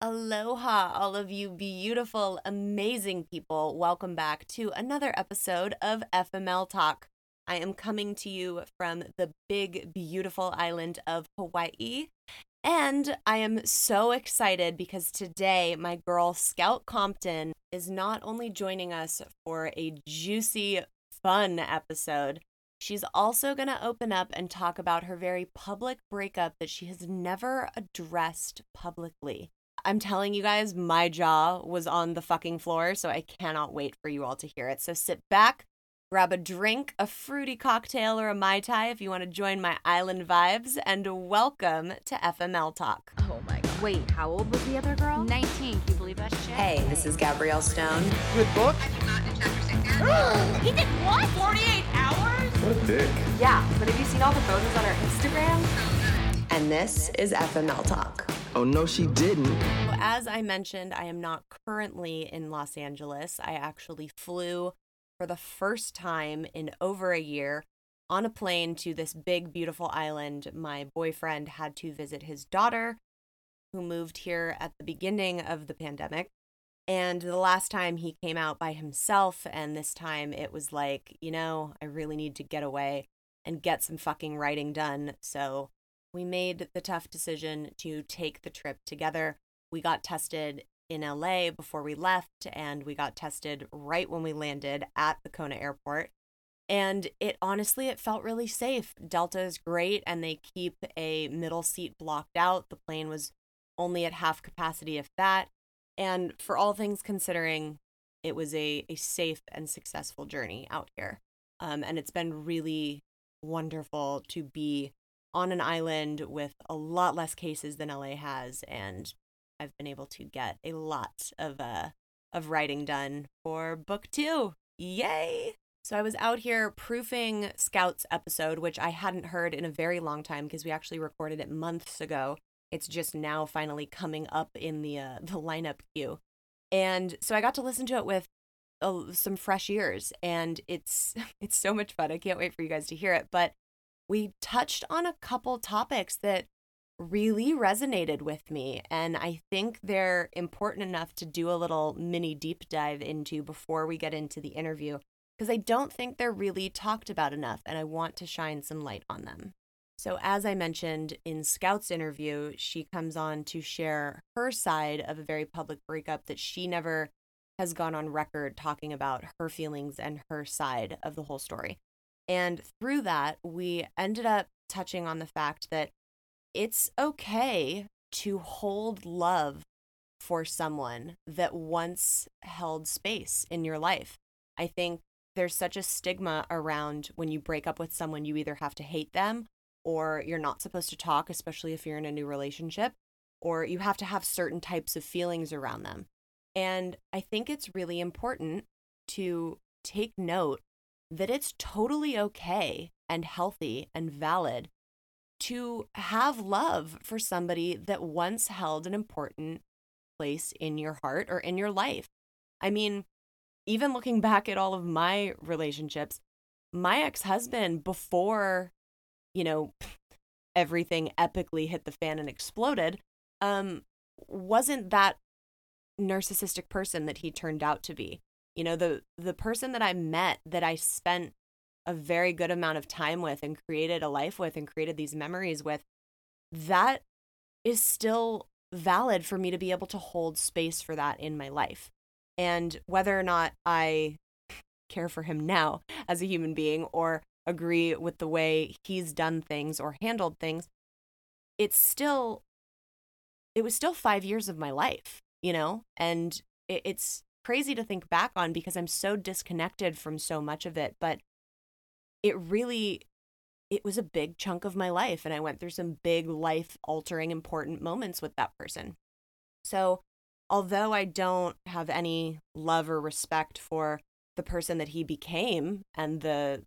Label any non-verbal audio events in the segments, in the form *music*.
Aloha, all of you beautiful, amazing people. Welcome back to another episode of FML Talk. I am coming to you from the big, beautiful island of Hawaii. And I am so excited because today my girl Scout Compton is not only joining us for a juicy, fun episode, she's also going to open up and talk about her very public breakup that she has never addressed publicly. I'm telling you guys, my jaw was on the fucking floor, so I cannot wait for you all to hear it. So sit back, grab a drink, a fruity cocktail, or a Mai Tai if you want to join my island vibes, and welcome to FML Talk. Oh my god. Wait, how old was the other girl? 19. Can you believe that shit? Hey, this is Gabrielle Stone. Good book? *gasps* He did what? 48 hours? What a dick. Yeah, but have you seen all the photos on her Instagram? And this is FML Talk. Oh, no, she didn't. As I mentioned, I am not currently in Los Angeles. I actually flew for the first time in over a year on a plane to this big, beautiful island. My boyfriend had to visit his daughter, who moved here at the beginning of the pandemic. And the last time he came out by himself, and this time it was like, you know, I really need to get away and get some fucking writing done. So we made the tough decision to take the trip together. We got tested in LA before we left, and we got tested right when we landed at the Kona airport. And it honestly, it felt really safe. Delta is great, and they keep a middle seat blocked out. The plane was only at half capacity, if that. And for all things considering, it was a, a safe and successful journey out here. Um, and it's been really wonderful to be on an island with a lot less cases than LA has. And I've been able to get a lot of, uh, of writing done for book two. Yay! So I was out here proofing Scout's episode, which I hadn't heard in a very long time because we actually recorded it months ago. It's just now finally coming up in the uh, the lineup queue, and so I got to listen to it with uh, some fresh ears, and it's *laughs* it's so much fun. I can't wait for you guys to hear it. But we touched on a couple topics that really resonated with me, and I think they're important enough to do a little mini deep dive into before we get into the interview because I don't think they're really talked about enough, and I want to shine some light on them. So, as I mentioned in Scout's interview, she comes on to share her side of a very public breakup that she never has gone on record talking about her feelings and her side of the whole story. And through that, we ended up touching on the fact that it's okay to hold love for someone that once held space in your life. I think there's such a stigma around when you break up with someone, you either have to hate them or you're not supposed to talk, especially if you're in a new relationship, or you have to have certain types of feelings around them. And I think it's really important to take note that it's totally okay and healthy and valid to have love for somebody that once held an important place in your heart or in your life. I mean, even looking back at all of my relationships, my ex husband, before, you know, everything epically hit the fan and exploded, um, wasn't that narcissistic person that he turned out to be. You know, the the person that I met that I spent a very good amount of time with and created a life with and created these memories with, that is still valid for me to be able to hold space for that in my life. And whether or not I care for him now *laughs* as a human being or agree with the way he's done things or handled things, it's still, it was still five years of my life, you know? And it, it's crazy to think back on because I'm so disconnected from so much of it. But it really, it was a big chunk of my life. And I went through some big life altering, important moments with that person. So, although I don't have any love or respect for the person that he became and the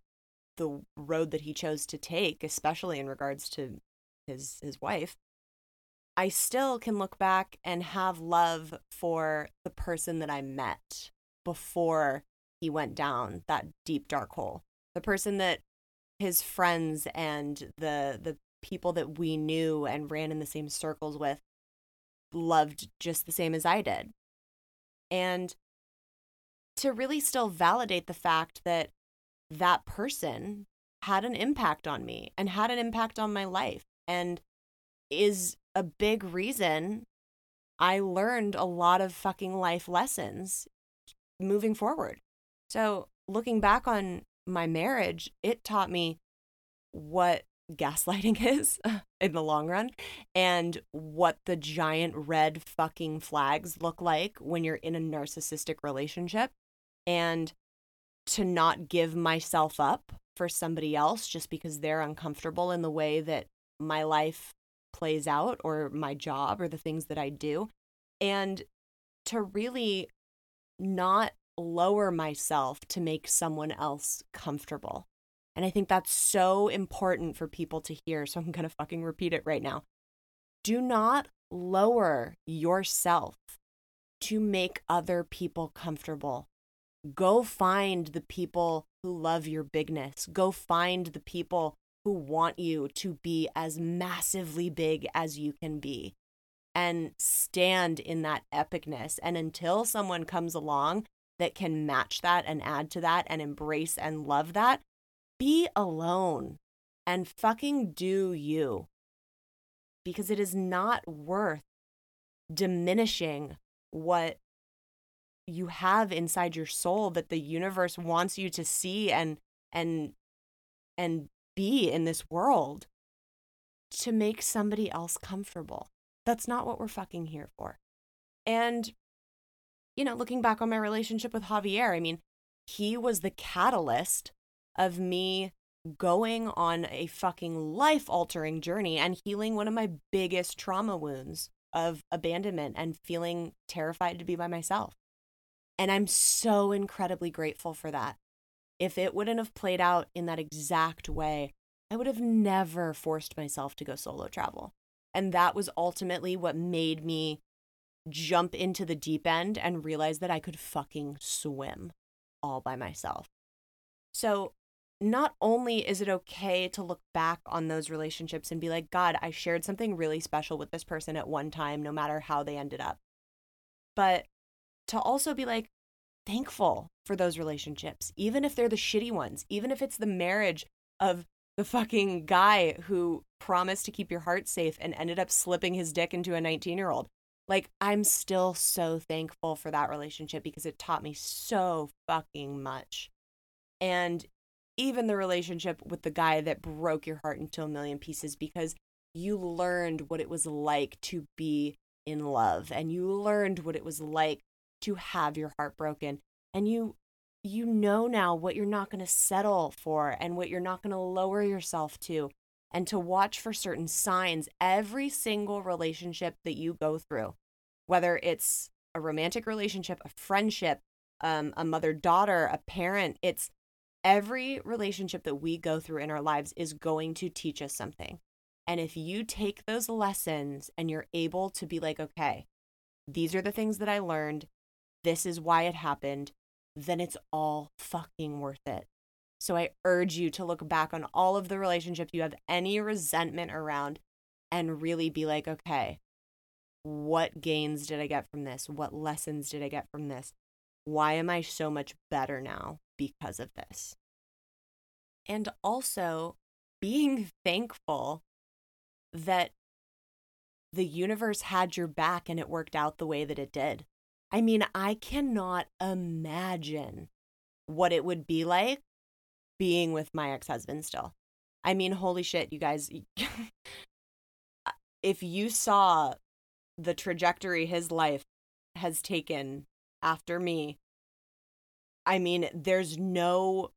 the road that he chose to take, especially in regards to his his wife, I still can look back and have love for the person that I met before he went down that deep dark hole. The person that his friends and the the people that we knew and ran in the same circles with loved just the same as I did. And to really still validate the fact that that person had an impact on me and had an impact on my life and is a big reason I learned a lot of fucking life lessons moving forward. So, looking back on my marriage, it taught me what gaslighting *laughs* is in the long run and what the giant red fucking flags look like when you're in a narcissistic relationship and to not give myself up for somebody else just because they're uncomfortable in the way that my life plays out or my job or the things that I do and to really not lower myself to make someone else comfortable. And I think that's so important for people to hear. So I'm going to fucking repeat it right now. Do not lower yourself to make other people comfortable go find the people who love your bigness. Go find the people who want you to be as massively big as you can be and stand in that epicness. And until someone comes along that can match that and add to that and embrace and love that, be alone and fucking do you. Because it is not worth diminishing what you have inside your soul that the universe wants you to see and and and be in this world to make somebody else comfortable. That's not what we're fucking here for. And you know, looking back on my relationship with Javier, I mean, he was the catalyst of me going on a fucking life altering journey and healing one of my biggest trauma wounds of abandonment and feeling terrified to be by myself. And I'm so incredibly grateful for that. If it wouldn't have played out in that exact way, I would have never forced myself to go solo travel. And that was ultimately what made me jump into the deep end and realize that I could fucking swim all by myself. So, not only is it okay to look back on those relationships and be like, God, I shared something really special with this person at one time, no matter how they ended up, but to also be like thankful for those relationships, even if they're the shitty ones, even if it's the marriage of the fucking guy who promised to keep your heart safe and ended up slipping his dick into a 19 year old. Like, I'm still so thankful for that relationship because it taught me so fucking much. And even the relationship with the guy that broke your heart into a million pieces because you learned what it was like to be in love and you learned what it was like to have your heart broken and you you know now what you're not going to settle for and what you're not going to lower yourself to and to watch for certain signs every single relationship that you go through. Whether it's a romantic relationship a friendship um, a mother daughter a parent it's every relationship that we go through in our lives is going to teach us something. And if you take those lessons and you're able to be like okay these are the things that i learned this is why it happened, then it's all fucking worth it. So I urge you to look back on all of the relationships you have any resentment around and really be like, okay, what gains did I get from this? What lessons did I get from this? Why am I so much better now because of this? And also being thankful that the universe had your back and it worked out the way that it did I mean, I cannot imagine what it would be like being with my ex husband still. I mean, holy shit, you guys. *laughs* if you saw the trajectory his life has taken after me, I mean, there's no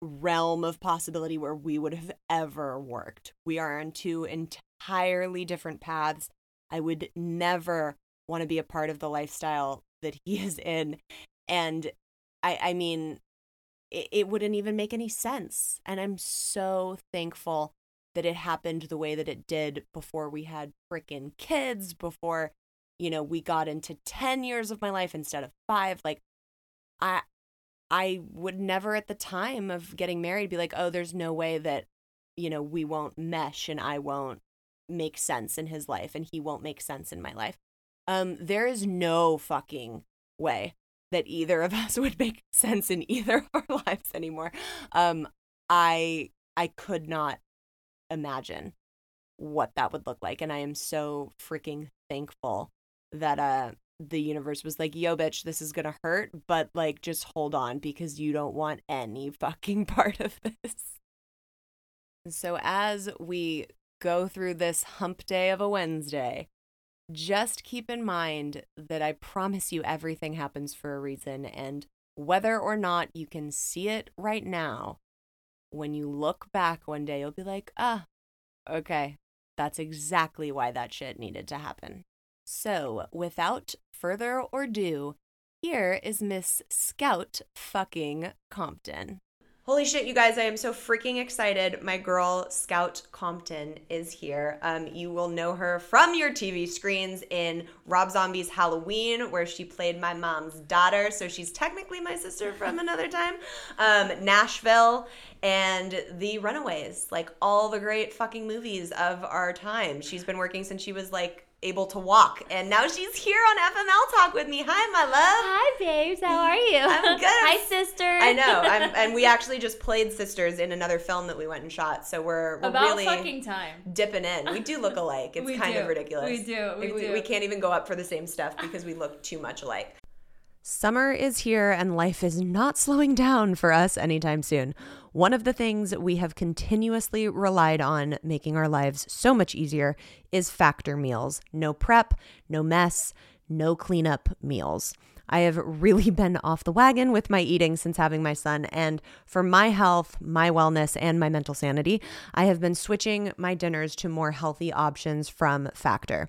realm of possibility where we would have ever worked. We are on two entirely different paths. I would never want to be a part of the lifestyle that he is in. And I, I mean, it, it wouldn't even make any sense. And I'm so thankful that it happened the way that it did before we had freaking kids, before, you know, we got into 10 years of my life instead of five. Like, I, I would never at the time of getting married be like, oh, there's no way that, you know, we won't mesh and I won't make sense in his life and he won't make sense in my life. Um, there is no fucking way that either of *laughs* us would make sense in either of our *laughs* lives anymore. Um, I I could not imagine what that would look like, and I am so freaking thankful that uh the universe was like, yo, bitch, this is gonna hurt, but like, just hold on because you don't want any *laughs* fucking part of this. So, as we go through this hump day of a Wednesday, just keep in mind that I promise you everything happens for a reason. And whether or not you can see it right now, when you look back one day, you'll be like, ah, okay, that's exactly why that shit needed to happen. So, without further ado, here is Miss Scout fucking Compton. Holy shit, you guys, I am so freaking excited. My girl, Scout Compton, is here. Um, you will know her from your TV screens in Rob Zombie's Halloween, where she played my mom's daughter. So she's technically my sister from *laughs* another time. Um, Nashville and The Runaways, like all the great fucking movies of our time. She's been working since she was like able to walk. And now she's here on FML Talk with me. Hi, my love. Hi, babes. How are you? I'm good. *laughs* Hi, sister. I know. *laughs* I'm, and we actually just played sisters in another film that we went and shot. So we're, we're About really fucking time. dipping in. We do look *laughs* alike. It's kind do. of ridiculous. We do. We we, do. we can't even go up for the same stuff because we look too much alike. Summer is here and life is not slowing down for us anytime soon. One of the things we have continuously relied on making our lives so much easier is factor meals. No prep, no mess, no cleanup meals. I have really *laughs* been off the wagon with my eating since having my son, and for my health, my wellness, and my mental sanity, I have been switching my dinners to more healthy options from Factor.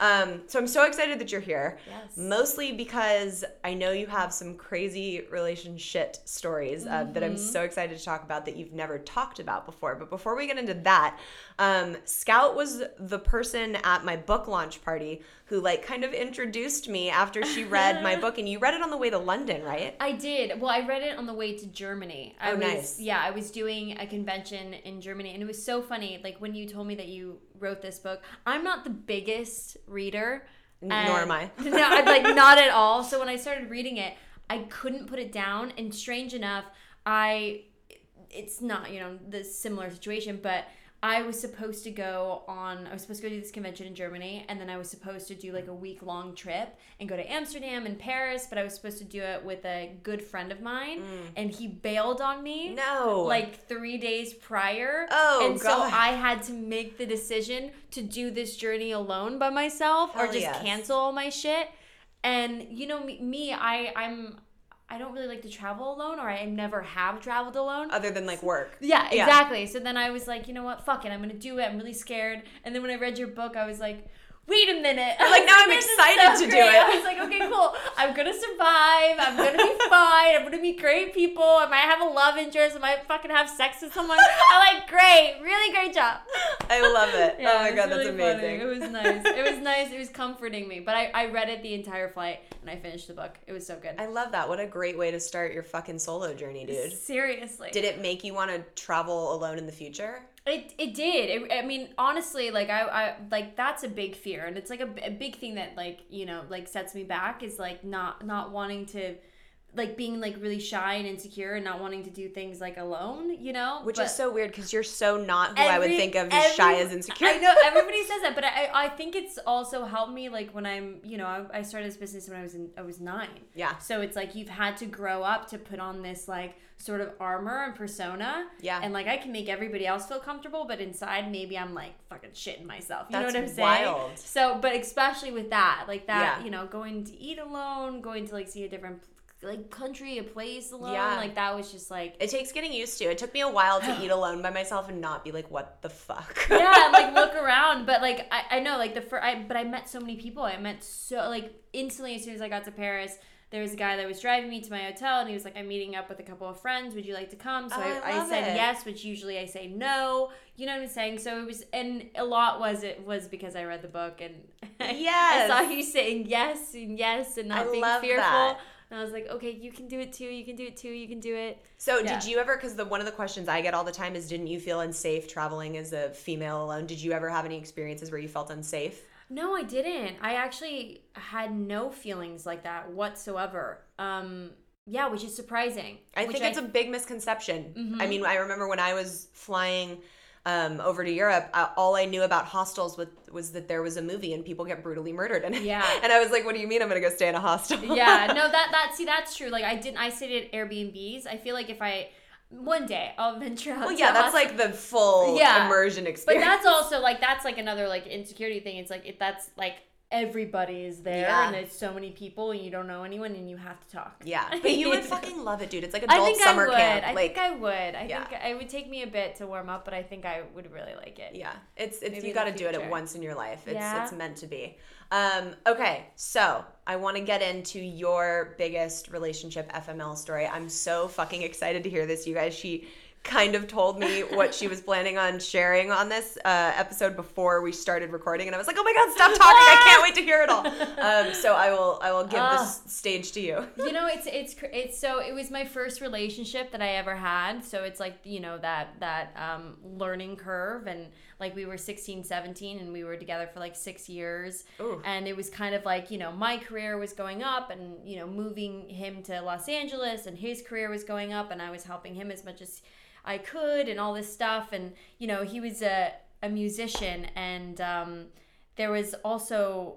Um, so I'm so excited that you're here. Yes. Mostly because I know you have some crazy relationship stories uh, that I'm so excited to talk about that you've never talked about before. But before we get into that, um, Scout was the person at my book launch party who like kind of introduced me after she read my *laughs* book, and you read it on the way to London, right? I did. Well, I read it on the way to Germany. I Oh, was, nice. Yeah, I was doing a convention in Germany, and it was so funny. Like when you told me that you wrote this book, I'm not the biggest reader. Nor am I. *laughs* no, I'm like *laughs* not at all. So when I started reading it, I couldn't put it down. And strange enough, I it's not you know the similar situation, but I was supposed to go on. I was supposed to go to this convention in Germany, and then I was supposed to do like a week long trip and go to Amsterdam and Paris. But I was supposed to do it with a good friend of mine, and he bailed on me. Mm. No. like three days prior. Oh, and God. so I had to make the decision to do this journey alone by myself, or just yes. cancel all my shit. And you know me, me I I'm I don't really like to travel alone, or I never have traveled alone. Other than like work. Yeah, Yeah. exactly. So then I was like, you know what, fuck it, I'm gonna do it. I'm really scared. And then when I read your book, I was like, wait a minute. You're like, *laughs* now I'm excited to do it. I was like, okay, cool. I'm gonna survive. I'm gonna be *laughs* fine. I'm gonna meet great people. I might have a love interest. I might fucking have sex with someone. I'm like, great, really great job. I love it. *laughs* Yeah, oh my it god, was that's really funny. amazing. It was nice. It was nice. It was comforting me. But I, I read it the entire flight and I finished the book. It was so good. I love that. What a great way to start your fucking solo journey, dude. Seriously. Did it make you want to travel alone in the future? It it did. It, I mean, honestly, like I, I like that's a big fear, and it's like a, a big thing that like you know like sets me back is like not not wanting to, like being like really shy and insecure and not wanting to do things like alone. You know, Which But is so weird because you're so not who I would think of as shy as insecure. I know *laughs* everybody says that, but I I think it's also helped me like when I'm you know I, I started this business when I was in I was nine. Yeah. So it's like you've had to grow up to put on this like sort of armor and persona. Yeah. And like I can make everybody else feel comfortable, but inside maybe I'm like fucking shitting myself. You That's know what I'm saying? wild. So, but especially with that, like that, Yeah. you know, going to eat alone, going to like see a different like country, a place alone, Yeah. like that was just like It takes getting used to. It took me a while to *gasps* eat alone by myself and not be like, what the fuck? yeah, and, like *laughs* look around. But like I, I know like the first, I, but I met so many people. I met so like instantly as soon as I got to Paris. There was a guy that was driving me to my hotel, and he was like, "I'm meeting up with a couple of friends. Would you like to come?" So Oh, I, I I, said it. yes, which usually I say no. You know what I'm saying? So it was, and a lot was it was because I read the book and *laughs* I saw you saying yes and yes and not I being fearful. that. And I was like, okay, you can do it too. You can do it too. You can do it. So Yeah. did you ever? Because the one of the questions I get all the time is, didn't you feel unsafe traveling as a female alone? Did you ever have any experiences where you felt unsafe? No, I didn't. I actually had no feelings like that whatsoever. Um, yeah, which is surprising. I think it's a big misconception. Mm-hmm. I mean, I remember when I was flying um, over to Europe, uh, all I knew about hostels was, was that there was a movie and people get brutally murdered it. Yeah. *laughs* And I was like, what do you mean I'm going to go stay in a hostel? *laughs* yeah, no, *laughs* that that see that's true. Like I didn't. I stayed at Airbnbs. I feel like if I one day I'll venture out. Well, yeah, that's hostel. like the full Yeah. immersion experience. But that's also like that's like another like insecurity thing. It's like if that's like everybody is there Yeah. and it's so many people and you don't know anyone and you have to talk. yeah, *laughs* but you would fucking love it, dude. It's like I adult think summer I would. camp. I like, think I would. I Yeah. think it would take me a bit to warm up, but I think I would really like it. Yeah, it's it's Maybe you got to do it at once in your life. It's Yeah. it's meant to be. Um, okay, so I want to get into your biggest relationship FML story. I'm so fucking excited to hear this, you guys. She kind of told me what she was planning on sharing on this uh, episode before we started recording, and I was like, "Oh my god, stop talking! I *laughs* can't wait to hear it all." Um, so I will I will give this stage to you. you know it's it's it's so it was my first relationship that i ever had so it's like you know that that um learning curve and like we were 16 17 and we were together for like six years Ooh. and it was kind of like you know my career was going up and you know moving him to los angeles and his career was going up and i was helping him as much as i could and all this stuff and you know he was a, a musician and um there was also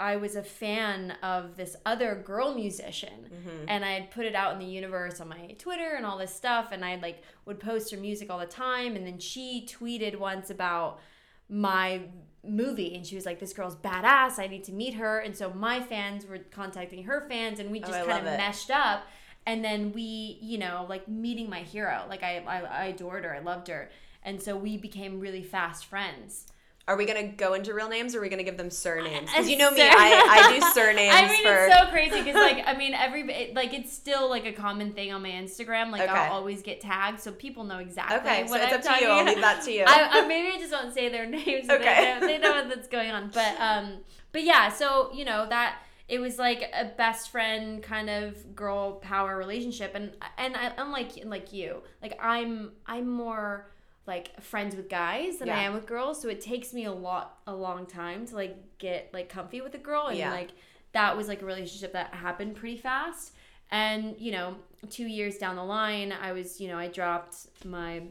I was a fan of this other girl musician mm-hmm. and I had put it out in the universe on my Twitter and all this stuff and I like would post her music all the time and then she tweeted once about my movie and she was like this girl's badass I need to meet her and so my fans were contacting her fans and we oh, just Oh, kind of it. meshed up and then we you know like meeting my hero. Like I, I I adored her I loved her and so we became really fast friends Are we gonna go into real names, or are we gonna give them surnames? Because you know me, I, *laughs* I do surnames I mean, for. it's so crazy because, like, I mean, every like it's still like a common thing on my Instagram. Like, Okay. I'll always get tagged, so people know exactly. okay, so what it's I'm up to you. I'll leave that to you. I, I maybe I just won't say their *laughs* names. Okay. They know, they know what's going on, but um, but yeah. So you know that it was like a best friend kind of girl power relationship, and and I, unlike like you, like I'm I'm more like friends with guys than I am with girls, so it takes me a lot a long time to like get like comfy with a girl, and Yeah. like that was like a relationship that happened pretty fast. And you know, two years down the line, I was you know I dropped my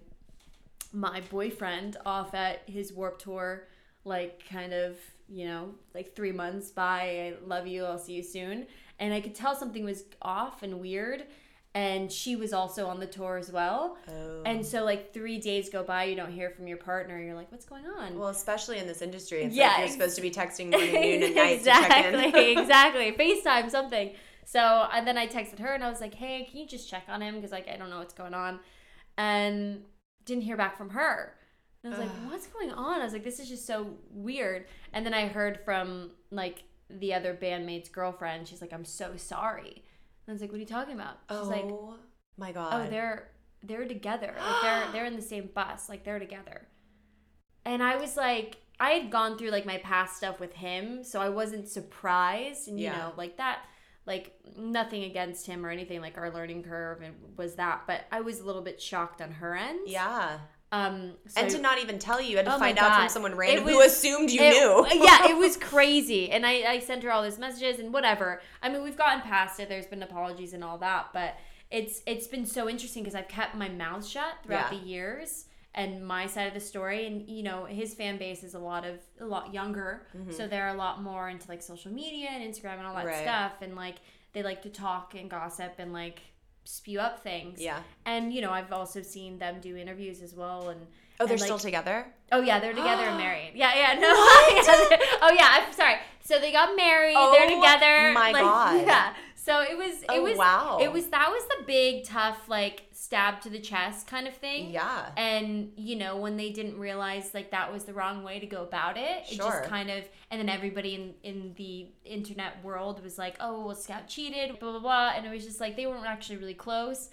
my boyfriend off at his Warped Tour like kind of you know like three months. By i love you. I'll see you soon. And i could tell something was off and weird and she was also on the tour as well Oh. and so like three days go by you don't hear from your partner you're like what's going on Well, especially in this industry, it's Yeah, like you're supposed to be texting morning, noon, and *laughs* night to check in. exactly *laughs* exactly facetime something So and then I texted her and I was like, "Hey, can you just check on him because like I don't know what's going on," and didn't hear back from her. And I was like, "What's going on?" I was like, "This is just so weird." And then I heard from like the other bandmate's girlfriend. She's like, "I'm so sorry." And I was like, "What are you talking about?" She's like, oh my oh, god. "Oh, they're they're together. Like they're they're in the same bus. Like they're together." And I was like, I had gone through like my past stuff with him, so I wasn't surprised, and you Yeah. know, like that. Like nothing against him or anything. Like our learning curve and was that, but I was a little bit shocked on her end. yeah. Um. So and to not even tell you, you had to Oh find out from someone random who assumed you it- knew. *laughs* yeah, it *laughs* was crazy. And I, I sent her all those messages and whatever. I mean, we've gotten past it. There's been apologies and all that, but it's it's been so interesting because I've kept my mouth shut throughout Yeah. the years and my side of the story. And you know, his fan base is a lot of a lot younger, so they're a lot more into like social media and Instagram and all that Mm-hmm. Right. stuff. And like they like to talk and gossip and like spew up things. Yeah. And you know, I've also seen them do interviews as well and. oh, they're and, still like, together? Oh yeah, they're together and *gasps* married. Yeah, yeah, no. *laughs* oh yeah, I'm sorry. So they got married. they're Oh, together. my like, God. Yeah. So it was. It Oh, was. wow. It was. That was the big tough like stab to the chest kind of thing. Yeah. And you know when they didn't realize like that was the wrong way to go about it, it Sure. just kind of. And then everybody in in the internet world was like, "Oh, well, Scout cheated," blah blah blah, and it was just like they weren't actually really close.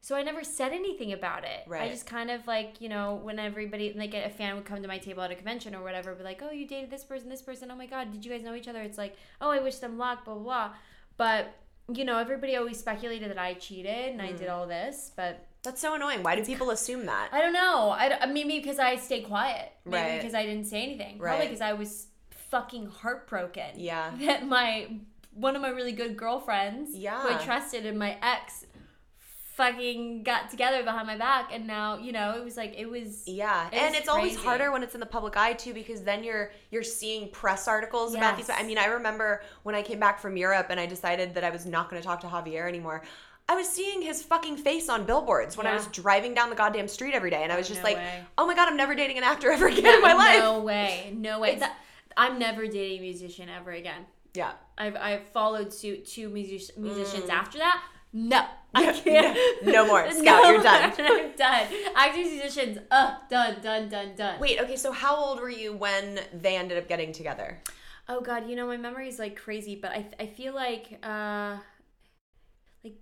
So I never said anything about it. Right. I just kind of like, you know, when everybody like a fan would come to my table at a convention or whatever, be like, "Oh, you dated this person, this person. Oh my god, did you guys know each other?" It's like, "Oh, I wish them luck, blah blah." blah. But you know, everybody always speculated that I cheated and I Mm. did all this, but That's so annoying. Why do people assume that? I don't know. I maybe because I stayed quiet. Maybe Right. because I didn't say anything. Right. Probably because I was fucking heartbroken. Yeah. *laughs* That my one of my really good girlfriends, yeah. who. I trusted, and my ex, fucking got together behind my back, and now you know it was like it was. Yeah, It and was it's always harder when it's in the public eye too, because then you're you're seeing press articles about these. I mean, I remember when I came back from Europe and I decided that I was not going to talk to Javier anymore. I was seeing his fucking face on billboards when I was driving down the goddamn street every day, and I was just no like, way. "Oh my god, I'm never dating an actor ever again in my life." No way, no way. That, I'm never dating a musician ever again. Yeah, I've I've followed suit two music- musicians mm. after that. No, I can't. Mm. no more. *laughs* Scout, you're done. *laughs* I'm done. Actors, musicians, uh, done, done, done, done. Wait, okay, so how old were you when they ended up getting together? Oh God, you know my memory is like crazy, but I I feel like uh like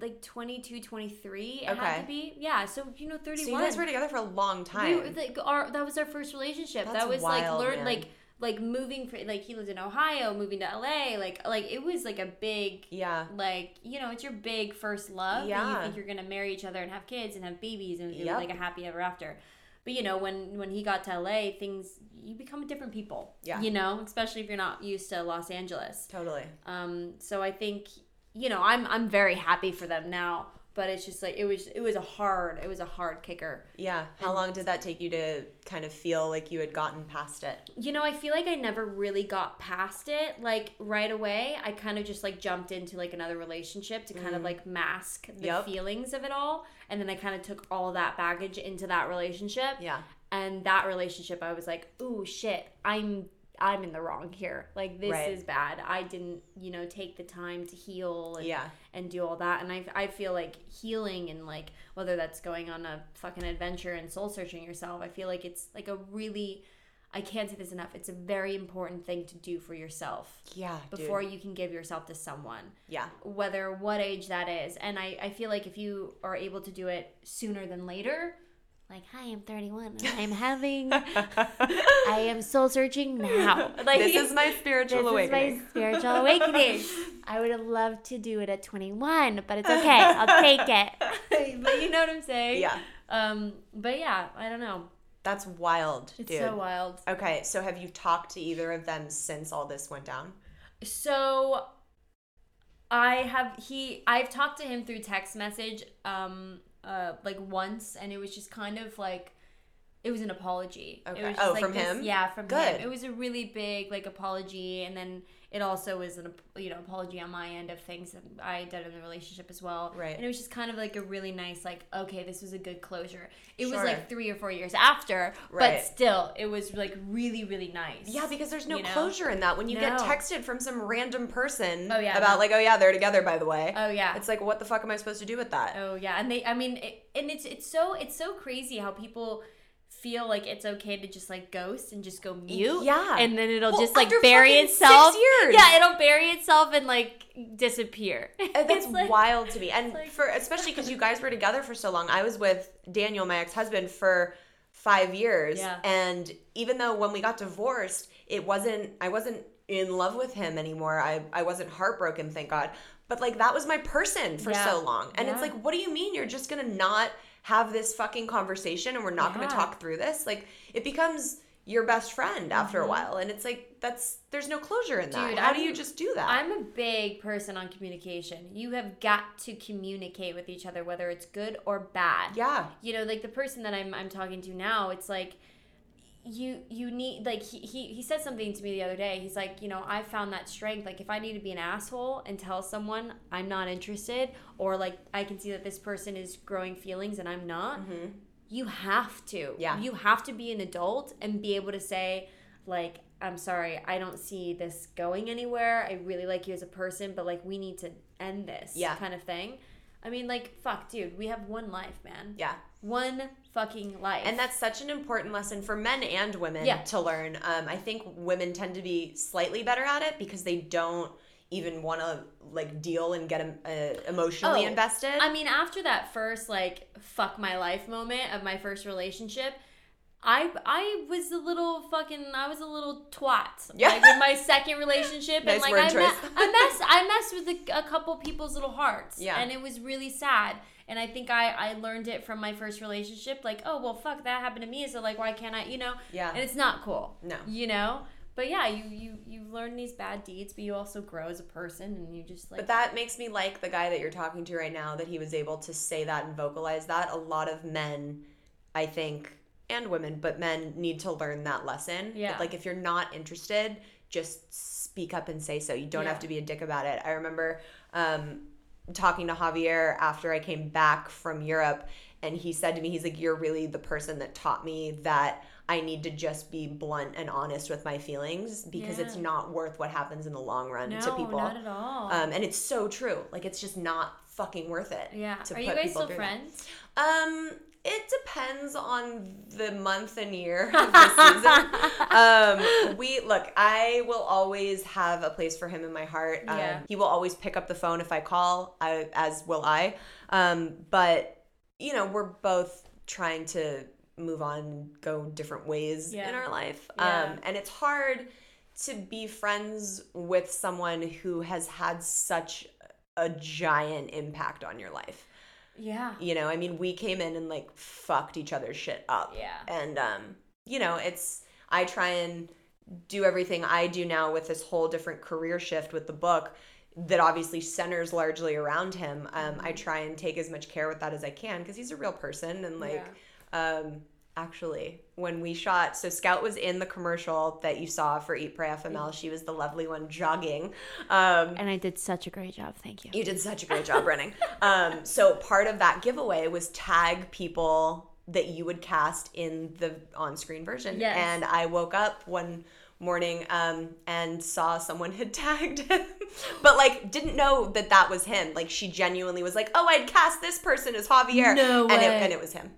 like 22, 23 it had to be. Yeah, so you know 31. So you guys were together for a long We time. were, like, our, that was our first relationship. That's that was wild, like learn like like moving for like he lived in Ohio, moving to LA, like like it was like a big yeah, like you know it's your big first love and Yeah. you think you're gonna marry each other and have kids and have babies and Yep. like a happy ever after but you know when when he got to la things you become different people Yeah. you know especially if you're not used to los angeles totally. um so i think you know i'm i'm very happy for them now but it's just like it was it was a hard it was a hard kicker Yeah. How long did that take you to kind of feel like you had gotten past it? You know, I feel like I never really got past it like right away. I kind of just like jumped into like another relationship to kind of mm. like mask the Yep. feelings of it all. And then I kind of took all that baggage into that relationship. Yeah. And that relationship I was like, "Ooh, shit. I'm I'm in the wrong here. Like this Right. is bad. I didn't, you know, take the time to heal and Yeah. and do all that. And I, I feel like healing and like whether that's going on a fucking adventure and soul searching yourself, I feel like it's like a really, I can't say this enough. It's a very important thing to do for yourself Yeah. before dude. you can give yourself to someone, Yeah. whether what age that is. And I, I feel like if you are able to do it sooner than later, like, hi, I'm 31 and I'm *laughs* having, *laughs* I am soul searching now. *laughs* Like, this is my spiritual this awakening. This is my spiritual awakening. I would have loved to do it at 21, but it's okay. I'll take it. but you know what I'm saying? Yeah. Um. But yeah, I don't know. That's wild, It's dude. so wild. Okay, so have you talked to either of them since all this went down? So I have he. I've talked to him through text message. Um. Uh. Like once, and it was just kind of like. It was an apology. It Okay. was just Oh, like from this- him? Yeah, from Good. him. It was a really big like apology, and then it also was an you know apology on my end of things that I did in the relationship as well. Right. And it was just kind of like a really nice like okay, this was a good closure. It was like three or four years after, Right. but still, it was like really really nice. Yeah, because there's no you know? closure in that. When you get texted from some random person Oh, yeah, about no. like, oh yeah, they're together by the way. Oh, yeah. It's like, what the fuck am I supposed to do with that? Oh yeah, and they I mean it, and it's it's so it's so crazy how people feel like it's okay to just like ghost and just go mute. Yeah. And then it'll Well, just like bury itself. Yeah, it'll bury itself and like disappear. And *laughs* uh, that's like- wild to me. And like- for especially because you guys were together for so long. I was with Daniel, my ex-husband, for five years. Yeah. And even though when we got divorced, it wasn't I wasn't in love with him anymore. I, I wasn't heartbroken, thank God. But like that was my person for Yeah. so long. And it's like, what do you mean you're just gonna not have this fucking conversation and we're not gonna talk through this? Like it becomes your best friend after a while. And it's like that's there's no closure in that. Mm-hmm. Dude, How do I'm- you just do that? I'm a big person on communication. You have got to communicate with each other whether it's good or bad. yeah. you know like the person that i'm i'm talking to now it's like you you need like he, he he said something to me the other day he's like you know i found that strength like if i need to be an asshole and tell someone i'm not interested or like i can see that this person is growing feelings and i'm not you have to Mm-hmm. Yeah. you have to be an adult and be able to say like i'm sorry i don't see this going anywhere i really like you as a person but like we need to end this Yeah. kind of thing i mean like fuck dude we have one life man Yeah. one fucking life. And that's such an important lesson for men and women Yeah. to learn. Um, I think women tend to be slightly better at it because they don't even want to like deal and get uh, emotionally Oh, invested. I mean, after that first like fuck my life moment of my first relationship, I I was a little fucking I was a little twat. Yeah. Like in my second relationship, Nice and like I, choice. me- I *laughs* messed I messed with a, a couple people's little hearts. Yeah. And it was really sad. And I think I I learned it from my first relationship. Like, oh well, fuck that happened to me. So like, why can't I? You know? Yeah. And it's not cool. No. You know. But yeah, you you you learn these bad deeds, but you also grow as a person, and you just like but that makes me like the guy that you're talking to right now that he was able to say that and vocalize that. A lot of men, I think, and women, but men need to learn that lesson. Yeah. Like if you're not interested, just speak up and say so. You don't Yeah. have to be a dick about it. I remember um, talking to Javier after I came back from Europe, and he said to me, he's like, You're really the person that taught me that I need to just be blunt and honest with my feelings because it's not worth what happens in the long run no, to people. not at all. Um, and it's so true. Like it's just not fucking worth it. Yeah. to Are you guys still through that. friends? Um, it depends on the month and year *laughs* of the season. um, we look. I will always have a place for him in my heart. Um, Yeah. he will always pick up the phone if I call. I, as will I. Um, but you know, we're both trying to move on, go different ways Yeah. in our life. Yeah. Um, and it's hard to be friends with someone who has had such a giant impact on your life. Yeah. You know, I mean, we came in and like fucked each other's shit up. Yeah. And um, you know, it's I try and do everything I do now with this whole different career shift with the book that obviously centers largely around him. Um, Mm-hmm. I try and take as much care with that as I can because he's a real person and like um actually when we shot so scout was in the commercial that you saw for eat pray fml she was the lovely one jogging um And I did such a great job. Thank you. you did such a great job running. Um, so part of that giveaway was tag people that you would cast in the on-screen version. Yes. And I woke up one morning um, and saw someone had tagged him, but like didn't know that that was him. Like she genuinely was like, "Oh, I'd cast this person as Javier," No and it, and it was him.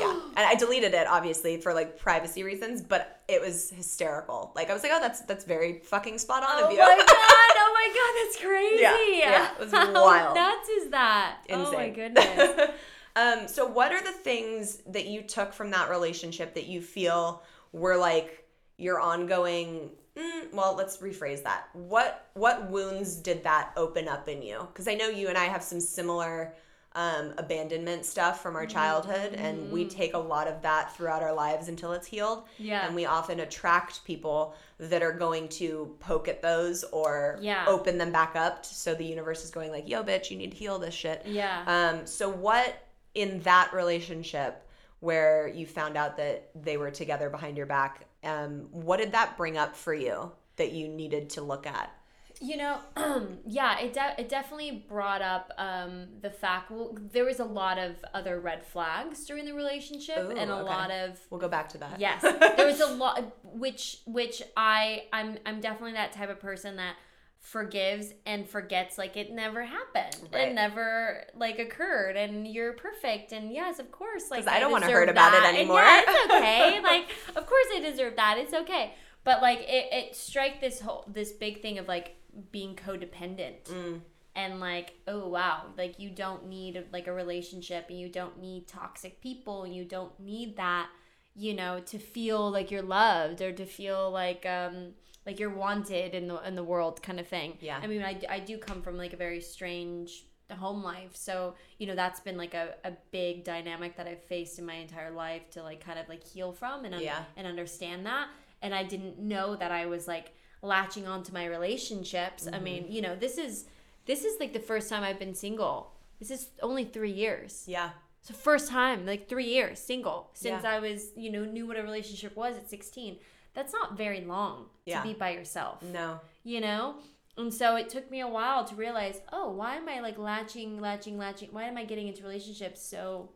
yeah, and I deleted it obviously for like privacy reasons, but it was hysterical. Like I was like, "Oh, that's that's very fucking spot on Oh of you." Oh my *laughs* god! Oh my god! That's crazy. Yeah, yeah, it was How wild. nuts is that? Insane. Oh my goodness. *laughs* um, so what are the things that you took from that relationship that you feel were like your ongoing mm, well let's rephrase that what what wounds did that open up in you because i know you and i have some similar um, abandonment stuff from our childhood and we take a lot of that throughout our lives until it's healed Yeah. and we often attract people that are going to poke at those or Yeah. open them back up so the universe is going like yo bitch you need to heal this shit Yeah. um, so what in that relationship where you found out that they were together behind your back. Um, what did that bring up for you that you needed to look at? You know, *clears throat* yeah, it de- it definitely brought up um, the fact. Well, there was a lot of other red flags during the relationship, Ooh, and a okay. lot of We'll go back to that. yes, there was a lot, which which I I'm I'm definitely that type of person that forgives and forgets like it never happened Right. it never like occurred and you're perfect and yes of course like I don't wanna deserve heard about it that. And anymore. yeah, it's *laughs* okay like of course i deserve that it's okay but like it, it strike this whole this big thing of like being codependent Mm. and like oh wow like you don't need like a relationship and you don't need toxic people and you don't need that you know to feel like you're loved or to feel like um like you're wanted in the in the world kind of thing Yeah. i mean i, I do come from like a very strange home life so you know that's been like a, a big dynamic that i've faced in my entire life to like kind of like heal from and un- Yeah. and understand that and i didn't know that i was like latching onto my relationships Mm-hmm. i mean you know this is this is like the first time i've been single this is only three years Yeah. the first time, like three years, single, since Yeah. I was, you know, knew what a relationship was at 16. That's not very long Yeah. to be by yourself, No. you know? And so it took me a while to realize, oh, why am I like latching, latching, latching? Why am I getting into relationships so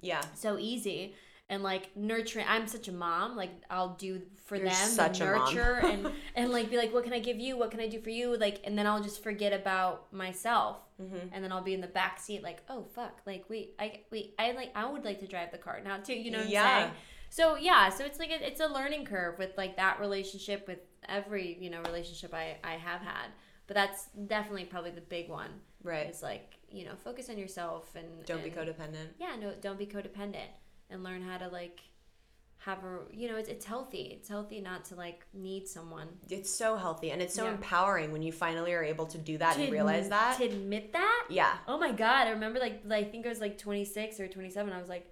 Yeah. so easy and like nurturing i'm such a mom like i'll do for You're them such the a mom. nurture and *laughs* and like be like what can i give you what can i do for you like and then i'll just forget about myself Mm-hmm. and then i'll be in the back seat like oh fuck like wait i wait i like i would like to drive the car now too you know what Yeah. i'm saying so yeah so it's like a, it's a learning curve with like that relationship with every you know relationship i i have had but that's definitely probably the big one Right. it's like you know focus on yourself and Don't be codependent. yeah no don't be codependent and learn how to like have a you know it's, it's healthy it's healthy not to like need someone It's so healthy and it's so Yeah. empowering when you finally are able to do that and realize that. to admit that Yeah. oh my god i remember like i think i was like 26 or 27 i was like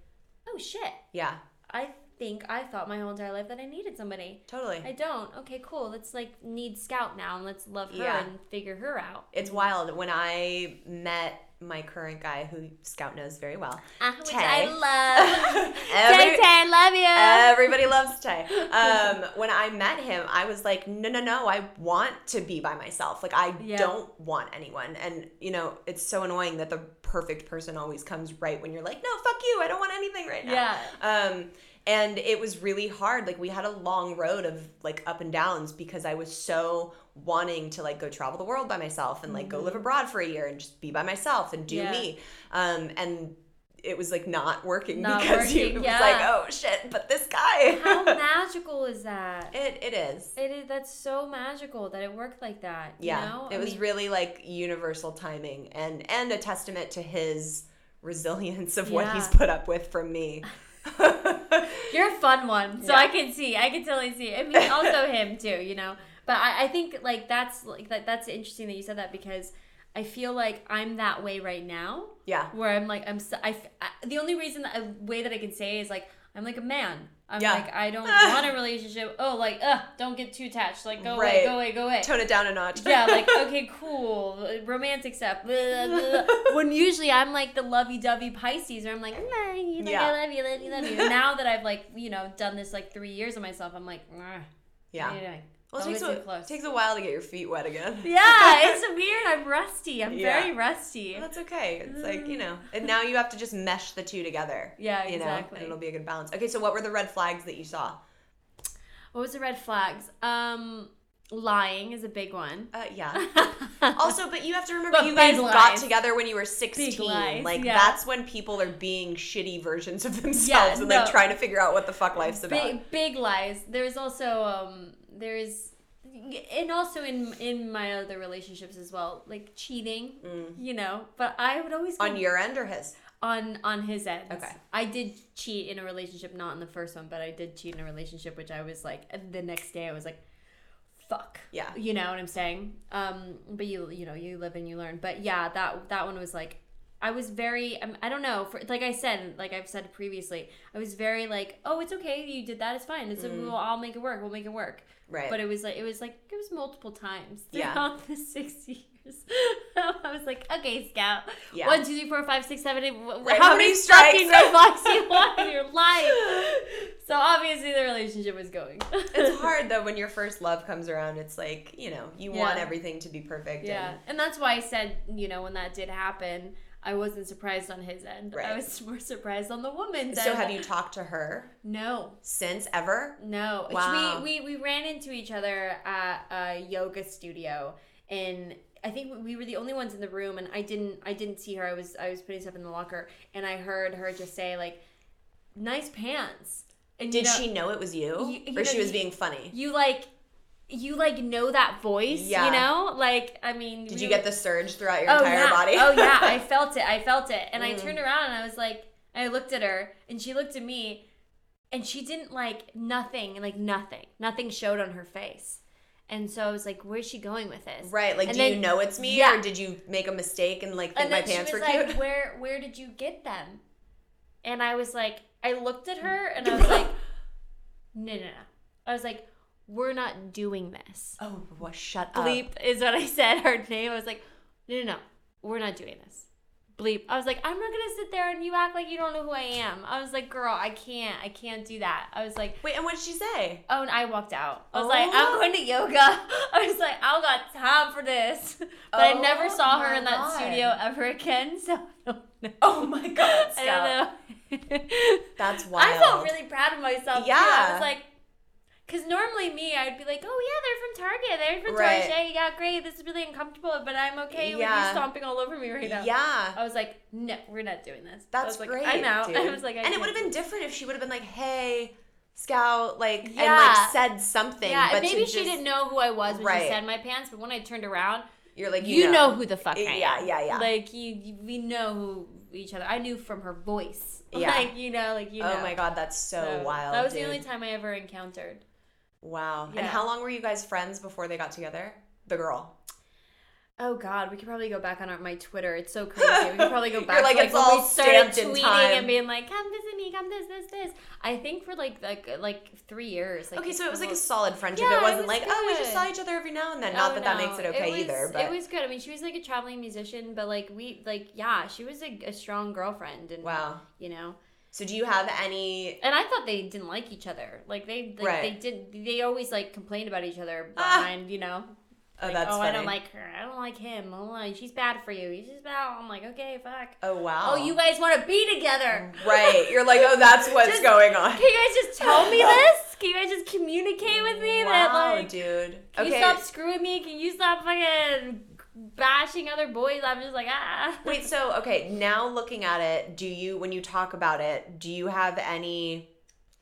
oh shit Yeah. i think i thought my whole entire life that i needed somebody Totally. i don't okay cool let's like need scout now and let's love her Yeah. and figure her out It's wild. When I met my current guy, who Scout knows very well, Ah, which i love *laughs* Every- tay tay love you Everybody loves Tay. *laughs* Um, when I met him, I was like, no, no, no, I want to be by myself. Like, I Yeah. don't want anyone. And, you know, it's so annoying that the perfect person always comes right when you're like, no, fuck you. I don't want anything right now. Yeah. Um, and it was really hard. Like, we had a long road of like up and downs because I was so wanting to like go travel the world by myself and like go live abroad for a year and just be by myself and do Mm-hmm. Yeah. me. Um, and it was like not working Not because you- working, *laughs* was yeah. like, oh shit, but this guy. how *laughs* magical is that It it is. It is that's so magical that it worked like that. You Yeah. know? It I was mean, really like universal timing and and a testament to his resilience of what he's put up with from me. *laughs* *laughs* You're a fun one, so Yeah. I can see. I can totally see. I mean, also *laughs* him too. You know, but I, I think like that's like that, that's interesting that you said that because I feel like I'm that way right now. Yeah. Where I'm like I'm so, I, I- the only reason that, a way that I can say is like I'm like a man. I'm Yeah. like I don't *laughs* want a relationship. Oh, like ugh, don't get too attached. Like go Right. away, go away, go away. Tone it down a notch. yeah, like *laughs* okay, cool, romantic stuff. Blah, blah, blah. *laughs* When usually I'm like the lovey-dovey Pisces, where I'm like, nah, you like Yeah. I love you, love you, love you. now that I've like you know done this like three years of myself, I'm like, nah, Yeah. What are you doing? Well, it takes a, takes a while to get your feet wet again. *laughs* yeah, it's *laughs* weird. I'm rusty. I'm Yeah. very rusty. That's okay. It's like, you know, and now you have to just mesh the two together. *laughs* Yeah, you know, exactly. and it'll be a good balance. Okay, so what were the red flags that you saw? What was the red flags? Um, lying is a big one. Uh, yeah. also, but you have to remember, But you guys big got together when you were 16. like, yeah. that's when people are being shitty versions of themselves Yeah, and, like, no. trying to figure out what the fuck life's about. big big lies there's also um there's and also in in my other relationships as well like cheating you know but i would always Mm. On your end or his? on on his end Okay. i did cheat in a relationship not in the first one but i did cheat in a relationship which i was like the next day i was like fuck Yeah. you know what i'm saying um but you you know you live and you learn but yeah that that one was like I was very um, I don't know for like I said like I've said previously I was very like oh it's okay you did that it's fine it's Mm. we'll, I'll make it work we'll make it work Right. but it was like it was like it was multiple times Yeah. throughout *laughs* the six years *laughs* I was like okay scout Yeah. one two three four five six seven eight Right, how, how many many strikes? fucking flags you want in your life *laughs* so obviously the relationship was going it's hard though when your first love comes around. It's like you know you want everything to be perfect. Yeah, and- and that's why I said, you know, when that did happen, I wasn't surprised on his end. I was *laughs* more surprised on the woman's So end. have you talked to her No, since ever? no. Wow. We, we we ran into each other at a yoga studio, and I think we were the only ones in the room, and I didn't I didn't see her. I was I was putting stuff in the locker, and I heard her just say like, "Nice pants." And you Did know, she know it was you, you- you or know, she was you- being funny? You like. You like know that voice, Yeah. you know? Like, I mean, Did we you were- get the surge throughout your oh, entire yeah. body? oh yeah, I *laughs* felt it. I felt it. And I Mm. turned around and I was like, I looked at her and she looked at me and she didn't like nothing, like nothing. Nothing showed on her face. And so I was like, where's she going with this? right. Like, And do you know it's me, yeah. or did you make a mistake and like think And my then she pants was were like, cute? where where did you get them? And I was like, I looked at her and I was *laughs* like, no, no, no. I was like, we're not doing this. Oh, well, shut up. Bleep is what I said her name. I was like, no, no, no, we're not doing this. Bleep. I was like, I'm not gonna sit there and you act like you don't know who I am. I was like, girl, I can't, I can't do that. I was like, Wait, and what did she say? oh, and I walked out. I was Oh. like, I'm oh. going to yoga. *laughs* I was like, I don't got time for this. But I never Oh saw her in that God. studio ever again. *laughs* So. Oh my god, *laughs* I don't know. That's wild. I felt really proud of myself. Yeah. Yeah. I was like, because normally me, I'd be like, oh yeah, they're from Target. They're from Right. Target. Yeah, great. This is really uncomfortable, but I'm okay with Yeah. you stomping all over me right now. Yeah. I was like, no, we're not doing this. I That's was like, great. *laughs* I know. Dude. I was like, I and it would have been different if she would have been like, "Hey, Scout," like, and Yeah. like said something. Yeah, but maybe she just- didn't know who I was when Right. she said my pants, but when I turned around, You're like, you, you, know. who the fuck I am. Yeah, yeah, yeah. Like you, you, we know who each other. I knew from her voice. *laughs* Yeah. Like you know, like you oh know. Oh my god, that's so, So, wild. That was dude. the only time I ever encountered. Wow. Yeah. And how long were you guys friends before they got together? The girl. Oh God, we could probably go back on our, my Twitter. It's so crazy. We could probably go *laughs* back like, to like it's all we started in tweeting time. and being like, "Come visit me, come this, this, this." I think for like like like three years. Like, Okay, so it was like a solid friendship. Yeah, it it wasn't was like, oh, we just saw each other every now and then. Oh, Not Oh, that that no. makes it okay was, either, but it was good. I mean, she was like a traveling musician, but like we like yeah, she was a, a strong girlfriend, and wow. you know. So do you have any? And I thought they didn't like each other. Like they like, Right. they did. They always like complained about each other Ah. behind, you know. Oh, that's oh, funny. I don't like her. I don't like him. Oh, like, she's bad for you. He's just bad. I'm like, okay, fuck. Oh wow. Oh, you guys want to be together? Right. You're like, oh, that's *laughs* what's Just- going on. Can you guys just tell me *laughs* this? Can you guys just communicate with me that Wow, like, dude. can okay. you stop screwing me? Can you stop fucking bashing other boys? I'm just like ah. Wait, so okay, now looking at it, do you when you talk about it, do you have any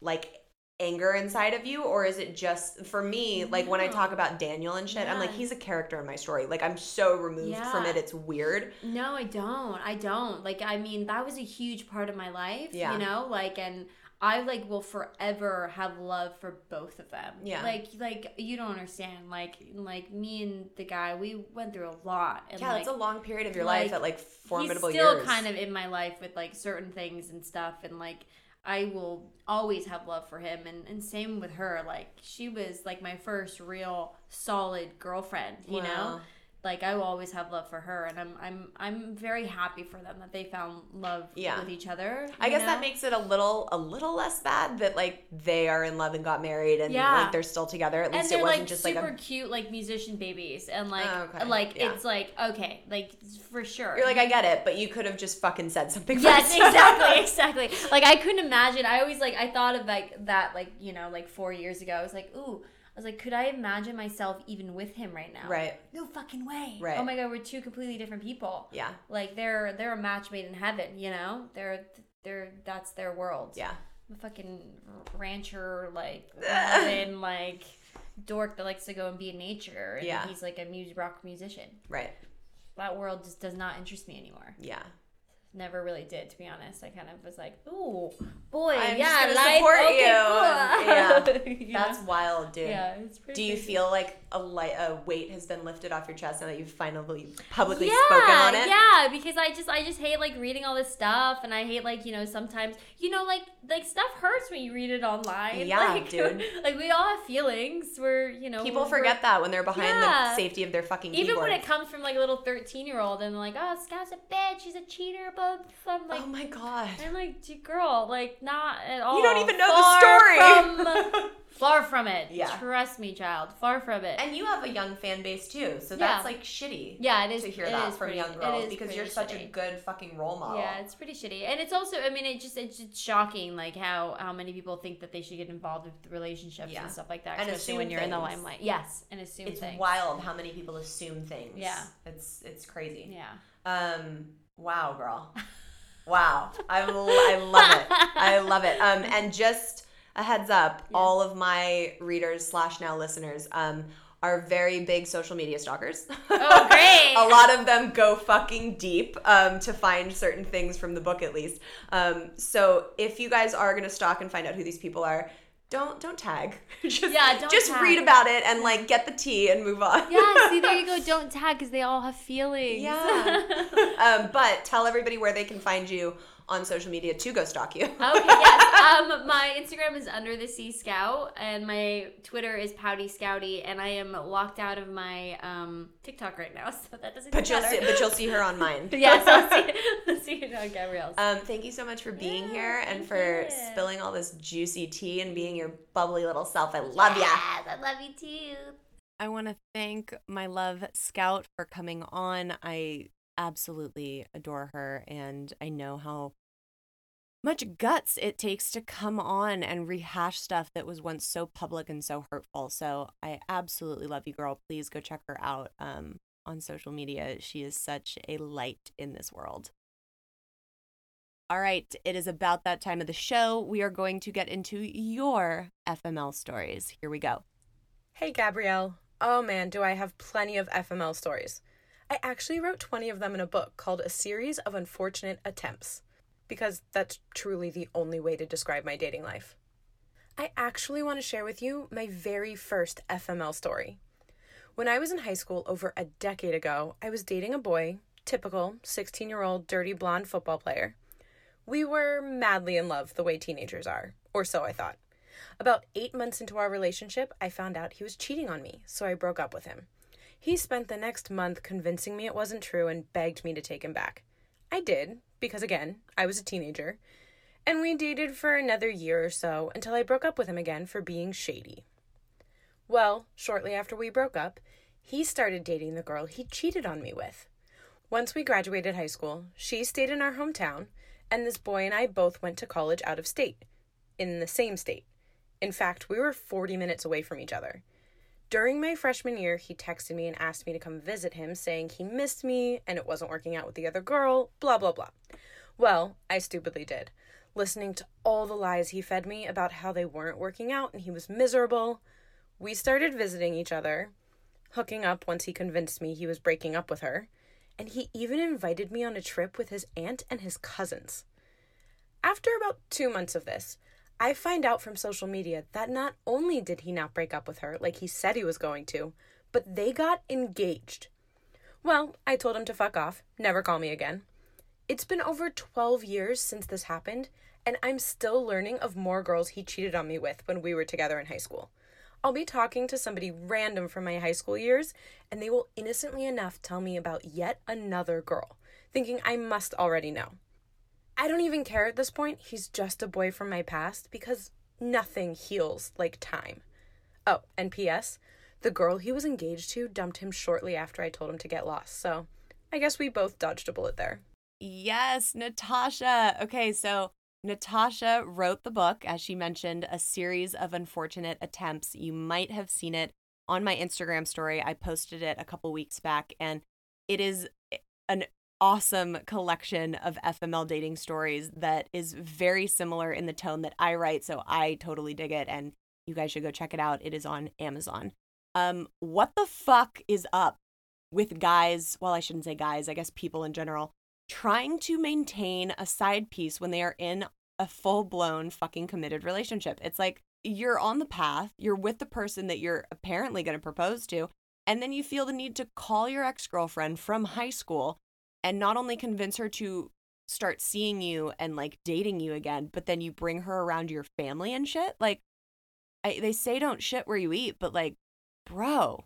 like anger inside of you or is it just for me like when I talk about Daniel and shit, I'm like he's a character in my story. Like I'm so removed from it. It's weird. No, I don't. I don't. Like I mean, that was a huge part of my life, Yeah. you know? Like and I like will forever have love for both of them. Yeah. Like like you don't understand. Like like me and the guy, we went through a lot and yeah, like that's a long period of your like, life at like formidable he's still years. kind of in my life with like certain things and stuff and like I will always have love for him and, and same with her. Like she was like my first real solid girlfriend, you know? Like I will always have love for her and I'm I'm I'm very happy for them that they found love Yeah. with each other. I guess that makes it a little a little less bad that like they are in love and got married and Yeah. like they're still together. At least it wasn't like just super like a cute like musician babies and like Oh, okay. like Yeah. it's like okay like for sure You're like, I get it, but you could have just fucking said something Yes, *laughs* exactly, exactly. Like I couldn't imagine. I always like I thought of like that like you know like four years ago. I was like, ooh. Was like, could I imagine myself even with him right now? Right. No fucking way. Right. Oh my god, we're two completely different people. Yeah. Like they're they're a match made in heaven. You know, they're they're that's their world. Yeah. I'm a fucking rancher like *laughs* urban, like dork that likes to go and be in nature. And Yeah. He's like a music rock musician. Right. That world just does not interest me anymore. Yeah. Never really did, to be honest. I kind of was like, ooh, boy, I'm yeah, just gonna life, support okay, you. cool. Yeah. *laughs* You That's wild, dude. yeah, it's pretty. Do you crazy. feel like a light, a weight has been lifted off your chest now that you've finally publicly yeah, spoken on it? Yeah, because I just I just hate like reading all this stuff and I hate like, you know, sometimes you know, like like stuff hurts when you read it online. Yeah, like, dude. *laughs* Like we all have feelings. We're you know People forget that when they're behind Yeah. the safety of their fucking Even when it comes from like a little thirteen year old and they're like, Oh, Scout's a bitch, she's a cheater, I'm like oh my god. I'm like, "Gee, girl, like not at all. You don't even know the story. From, *laughs* far from it. Yeah. Trust me, child. Far from it. And you have a young fan base too, so Yeah. that's like shitty. yeah, it is. to hear that from pretty- young girls because you're such a good fucking role model. Yeah, it's pretty shitty, and it's also. I mean, it just it's just shocking, like how how many people think that they should get involved with relationships Yeah. and stuff like that, And especially when you're in the limelight. Yes, and assume it's things. wild how many people assume things. Yeah. it's it's crazy. Yeah. Um, wow, girl. Wow, I, I love it. I love it. Um, and just a heads up, all of my readers slash now listeners um are very big social media stalkers. Oh, great. *laughs* a lot of them go fucking deep um, to find certain things from the book, at least. Um, so if you guys are gonna stalk and find out who these people are. Don't don't tag. *laughs* just Yeah, don't just tag. read about it and like get the tea and move on. Yeah. See, there you go. *laughs* Don't tag because they all have feelings. Yeah. *laughs* um, but tell everybody where they can find you on social media to go stalk you. Okay, yes. *laughs* Um, my Instagram is under the sea scout, and my Twitter is pouty scouty, and I am locked out of my um TikTok right now, *laughs* so that doesn't. but you'll matter. see, but you'll see her on mine. *laughs* yes, I'll see, I'll see you on Gabrielle's. Um, thank you so much for being Yeah, here and for you. spilling all this juicy tea and being your bubbly little self. I love you. Yes, I love you too. I want to thank my love Scout for coming on. I absolutely adore her, and I know how much guts it takes to come on and rehash stuff that was once so public and so hurtful. So I absolutely love you, girl. Please go check her out um, on social media. She is such a light in this world. All right, it is about that time of the show. We are going to get into your FML stories. Here we go. Hey, Gabrielle. Oh man, do I have plenty of FML stories. I actually wrote 20 of them in a book called A Series of Unfortunate Attempts, because that's truly the only way to describe my dating life. I actually want to share with you my very first FML story. When I was in high school over a decade ago, I was dating a boy, typical 16 year old dirty blonde football player. We were madly in love the way teenagers are, or so I thought. About eight months into our relationship, I found out he was cheating on me, so I broke up with him. He spent the next month convincing me it wasn't true and begged me to take him back. I did, because again, I was a teenager. And we dated for another year or so until I broke up with him again for being shady. Well, shortly after we broke up, he started dating the girl he cheated on me with. Once we graduated high school, she stayed in our hometown, and this boy and I both went to college out of state, in the same state. In fact, we were 40 minutes away from each other. During my freshman year, he texted me and asked me to come visit him, saying he missed me and it wasn't working out with the other girl, blah, blah, blah. Well, I stupidly did, listening to all the lies he fed me about how they weren't working out and he was miserable. We started visiting each other, hooking up once he convinced me he was breaking up with her, and he even invited me on a trip with his aunt and his cousins. After about two months of this, I find out from social media that not only did he not break up with her like he said he was going to, but they got engaged. Well, I told him to fuck off, never call me again. It's been over 12 years since this happened, and I'm still learning of more girls he cheated on me with when we were together in high school. I'll be talking to somebody random from my high school years, and they will innocently enough tell me about yet another girl, thinking I must already know. I don't even care at this point. He's just a boy from my past because nothing heals like time. Oh, and P.S. The girl he was engaged to dumped him shortly after I told him to get lost, so I guess we both dodged a bullet there. Yes, Natasha. Okay, so Natasha wrote the book, as she mentioned, a series of unfortunate attempts. You might have seen it on my Instagram story. I posted it a couple weeks back, and it is an awesome collection of FML dating stories that is very similar in the tone that I write. So I totally dig it, and you guys should go check it out. It is on Amazon. Um, what the fuck is up with guys? Well, I shouldn't say guys, I guess people in general trying to maintain a side piece when they are in a full blown fucking committed relationship. It's like you're on the path, you're with the person that you're apparently going to propose to, and then you feel the need to call your ex girlfriend from high school and not only convince her to start seeing you and like dating you again, but then you bring her around your family and shit. Like, I, they say don't shit where you eat, but like, bro,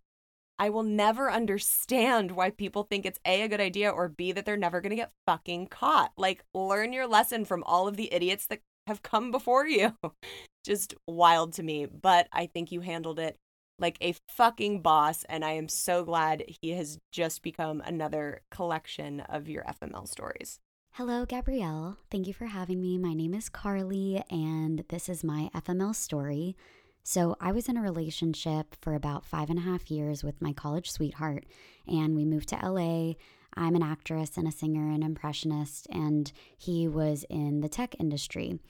I will never understand why people think it's A, a good idea, or B, that they're never going to get fucking caught. Like, learn your lesson from all of the idiots that have come before you. *laughs* Just wild to me. But I think you handled it like a fucking boss. And I am so glad he has just become another collection of your FML stories. Hello, Gabrielle. Thank you for having me. My name is Carly, and this is my FML story. So, I was in a relationship for about five and a half years with my college sweetheart, and we moved to LA. I'm an actress and a singer and impressionist, and he was in the tech industry.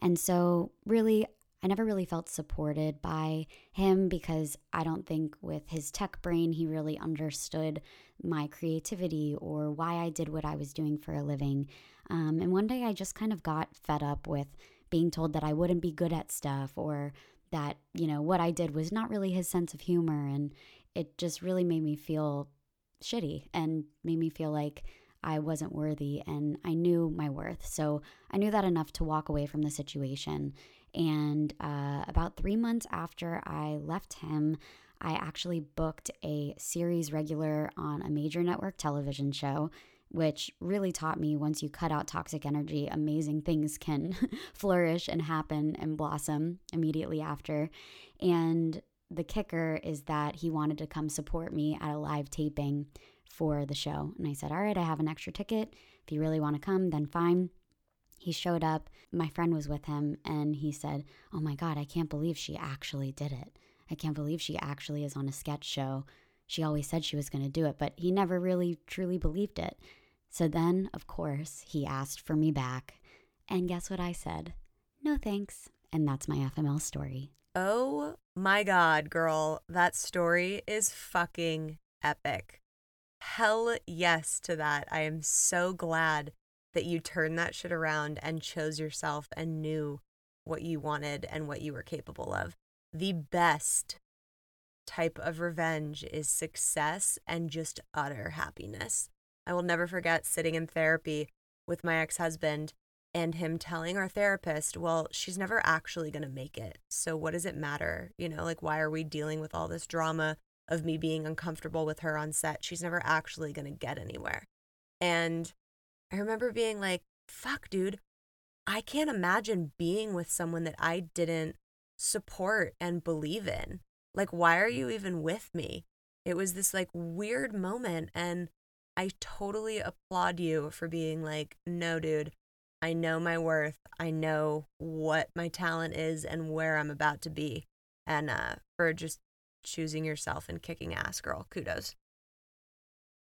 And so, really, I never really felt supported by him because I don't think with his tech brain, he really understood my creativity or why I did what I was doing for a living. Um, and one day I just kind of got fed up with being told that I wouldn't be good at stuff or that, you know, what I did was not really his sense of humor. And it just really made me feel shitty and made me feel like I wasn't worthy and I knew my worth. So I knew that enough to walk away from the situation. And uh, about three months after I left him, I actually booked a series regular on a major network television show, which really taught me once you cut out toxic energy, amazing things can *laughs* flourish and happen and blossom immediately after. And the kicker is that he wanted to come support me at a live taping for the show. And I said, All right, I have an extra ticket. If you really want to come, then fine. He showed up. My friend was with him and he said, Oh my God, I can't believe she actually did it. I can't believe she actually is on a sketch show. She always said she was going to do it, but he never really truly believed it. So then, of course, he asked for me back. And guess what I said? No thanks. And that's my FML story. Oh my God, girl. That story is fucking epic. Hell yes to that. I am so glad that you turned that shit around and chose yourself and knew what you wanted and what you were capable of. The best type of revenge is success and just utter happiness. I will never forget sitting in therapy with my ex husband and him telling our therapist, well, she's never actually going to make it. So what does it matter? You know, like, why are we dealing with all this drama of me being uncomfortable with her on set? She's never actually going to get anywhere. And I remember being like, fuck, dude, I can't imagine being with someone that I didn't support and believe in. Like, why are you even with me? It was this like weird moment. And I totally applaud you for being like, no, dude, I know my worth. I know what my talent is and where I'm about to be. And uh, for just choosing yourself and kicking ass, girl. Kudos.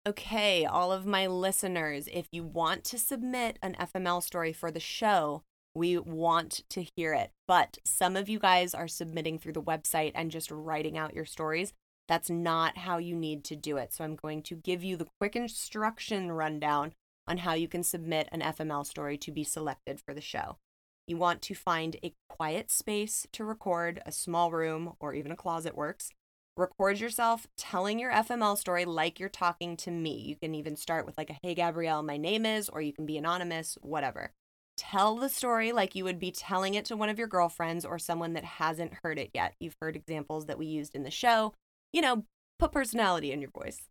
Okay, all of my listeners, if you want to submit an FML story for the show, we want to hear it. But some of you guys are submitting through the website and just writing out your stories. That's not how you need to do it. So I'm going to give you the quick instruction rundown on how you can submit an FML story to be selected for the show. You want to find a quiet space to record, a small room, or even a closet works. Record yourself telling your FML story like you're talking to me. You can even start with like a hey Gabrielle, my name is, or you can be anonymous, whatever. Tell the story like you would be telling it to one of your girlfriends or someone that hasn't heard it yet. You've heard examples that we used in the show. You know, put personality in your voice.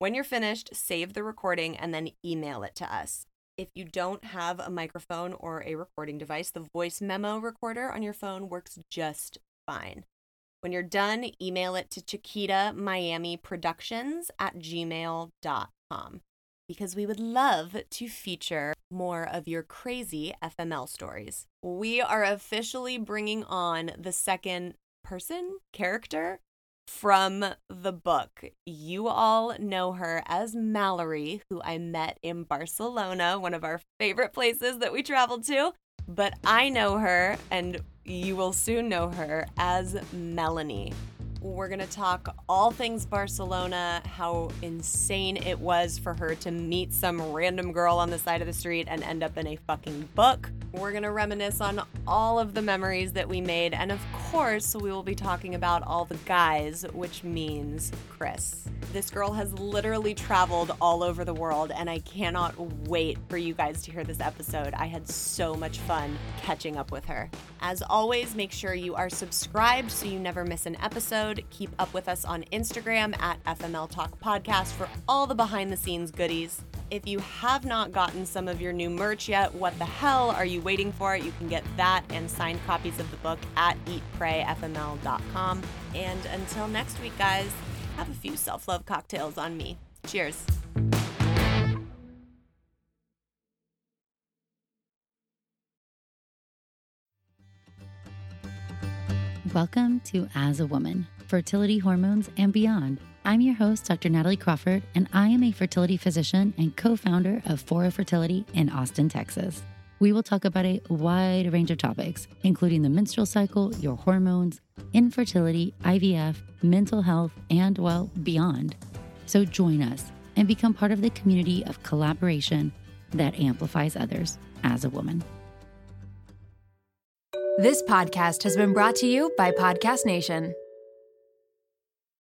When you're finished, save the recording and then email it to us. If you don't have a microphone or a recording device, the voice memo recorder on your phone works just fine. When you're done, email it to Chiquita Miami Productions at gmail.com because we would love to feature more of your crazy FML stories. We are officially bringing on the second person character from the book. You all know her as Mallory, who I met in Barcelona, one of our favorite places that we traveled to. But I know her, and you will soon know her as Melanie. We're going to talk all things Barcelona, how insane it was for her to meet some random girl on the side of the street and end up in a fucking book. We're going to reminisce on all of the memories that we made. And of course, we will be talking about all the guys, which means Chris. This girl has literally traveled all over the world, and I cannot wait for you guys to hear this episode. I had so much fun catching up with her. As always, make sure you are subscribed so you never miss an episode. Keep up with us on Instagram at FML Talk Podcast for all the behind the scenes goodies. If you have not gotten some of your new merch yet, what the hell are you waiting for? You can get that and signed copies of the book at eatprayfml.com. And until next week, guys, have a few self love cocktails on me. Cheers. Welcome to As a Woman Fertility, Hormones, and Beyond. I'm your host, Dr. Natalie Crawford, and I am a fertility physician and co founder of Fora Fertility in Austin, Texas. We will talk about a wide range of topics, including the menstrual cycle, your hormones, infertility, IVF, mental health, and, well, beyond. So join us and become part of the community of collaboration that amplifies others as a woman. This podcast has been brought to you by Podcast Nation.